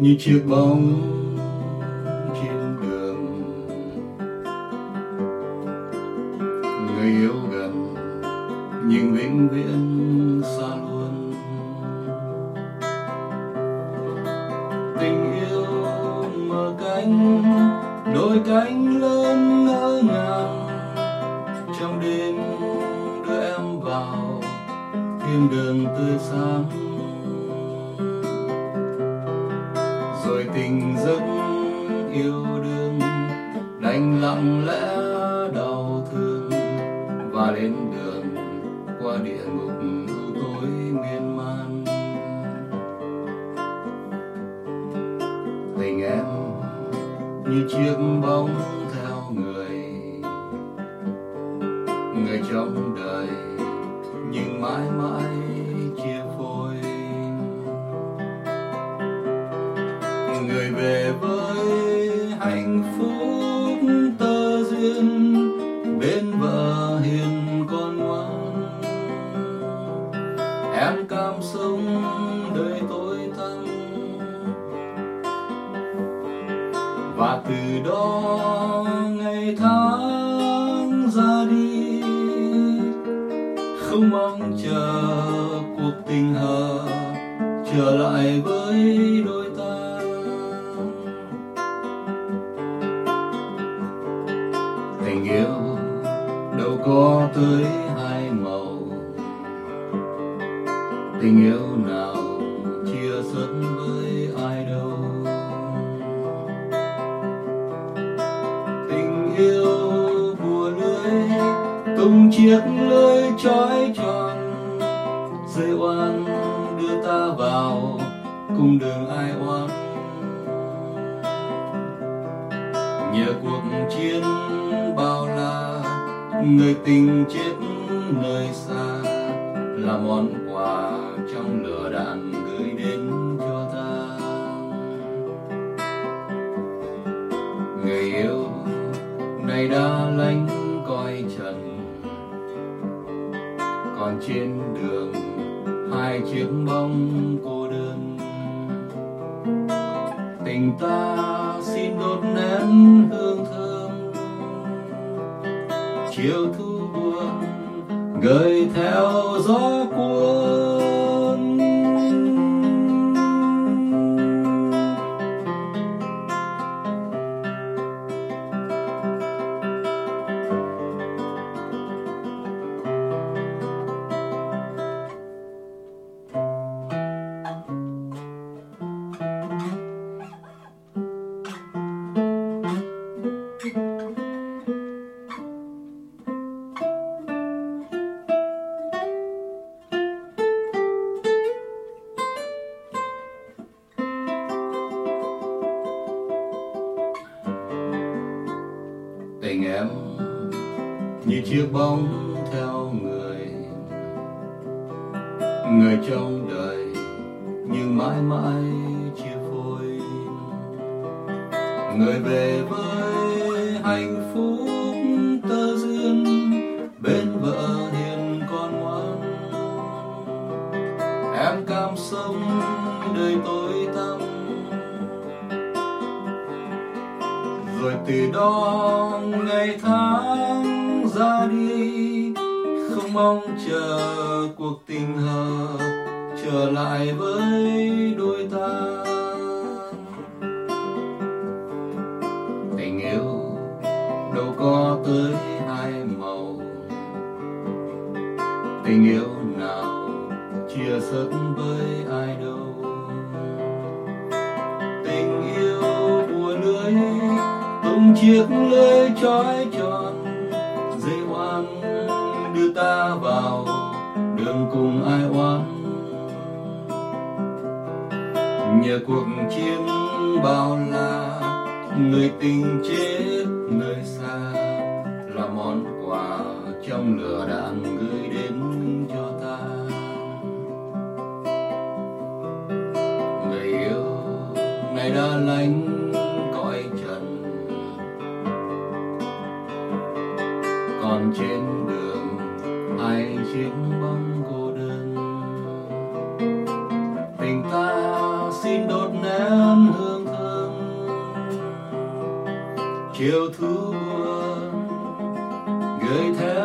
như chiếc bóng trên đường. Người yêu gần nhưng vĩnh viễn xa luôn. Tình yêu mở cánh, đôi cánh lớn ngỡ ngàng. Trong đêm đưa em vào thiên đường tươi sáng. Rồi tình giấc yêu đương, đành lặng lẽ đau thương. Và lên đường qua địa ngục u tối miên man. Tình em như chiếc bóng theo người. Người trong đời nhưng mãi mãi về với hạnh phúc tơ duyên, bên vợ hiền con ngoan. Em cam sống đời tối tăm và từ đó ngày tháng ra đi, không mong chờ cuộc tình hờ trở lại với đôi có tới hai màu. Tình yêu nào chia sớt với ai đâu. Tình yêu bùa lưới tung chiếc lưới trói tròn. Dây oan đưa ta vào, cùng đường ai oan. Nhờ cuộc chiến bao người tình chết nơi xa là món quà trong lửa đạn gửi đến cho ta. Người yêu, này đã lánh coi trần. Còn trên đường, hai chiếc bóng cô đơn. Tình ta xin đốt nén hương chiều thu buồn gợi theo gió cuốn như chiếc bóng theo người. Người trong đời nhưng mãi mãi chia phôi. Người về với hạnh phúc tơ duyên, bên vợ hiền con ngoan. Em cam sống đời tối tăm rồi từ đó ngày tháng ra đi, không mong chờ cuộc tình hờ trở lại với đôi ta. Tình yêu đâu có tới hai màu. Tình yêu nào chia sớt với ai đâu. Tình yêu bùa lưới tung chiếc lưới trói tròn đưa ta vào, đường cùng ai oán. Nhờ cuộc chiến bao la, người tình chết nơi xa. Là món quà trong lửa đạn gửi đến cho ta. Người yêu này đã lánh cõi trần. Còn trên đường ngày chiếc bóng cô đơn. Tình ta xin đốt nén hương thơm. Chiều thu buồn gửi theo